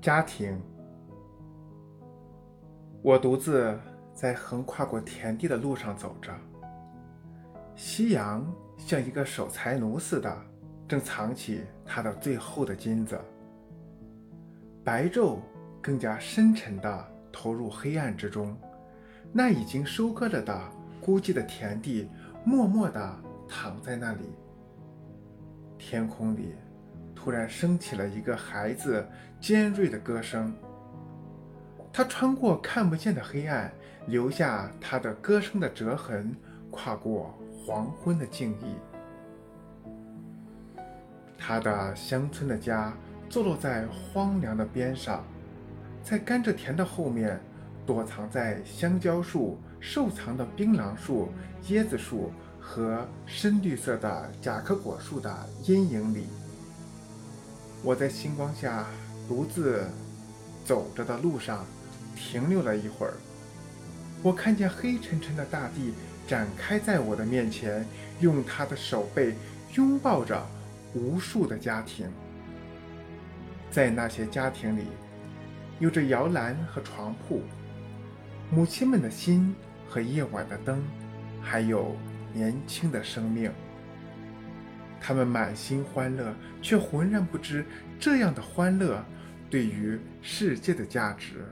家庭。我独自在横跨过田地的路上走着，夕阳像一个守财奴似的，正藏起它的最后的金子。白昼更加深沉地投入黑暗之中，那已经收割了的孤寂的田地，默默地躺在那里。天空里突然升起了一个孩子尖锐的歌声。他穿过看不见的黑暗，留下他的歌声的折痕，跨过黄昏的静谧。他的乡村的家坐落在荒凉的边上，在甘蔗田的后面，躲藏在香蕉树、瘦长的槟榔树、椰子树和深绿色的甲壳果树的阴影里。我在星光下独自走着的路上。停留了一会儿，我看见黑沉沉的大地展开在我的面前，用他的手背拥抱着无数的家庭。在那些家庭里，有着摇篮和床铺，母亲们的心和夜晚的灯，还有年轻的生命。他们满心欢乐，却浑然不知这样的欢乐对于世界的价值。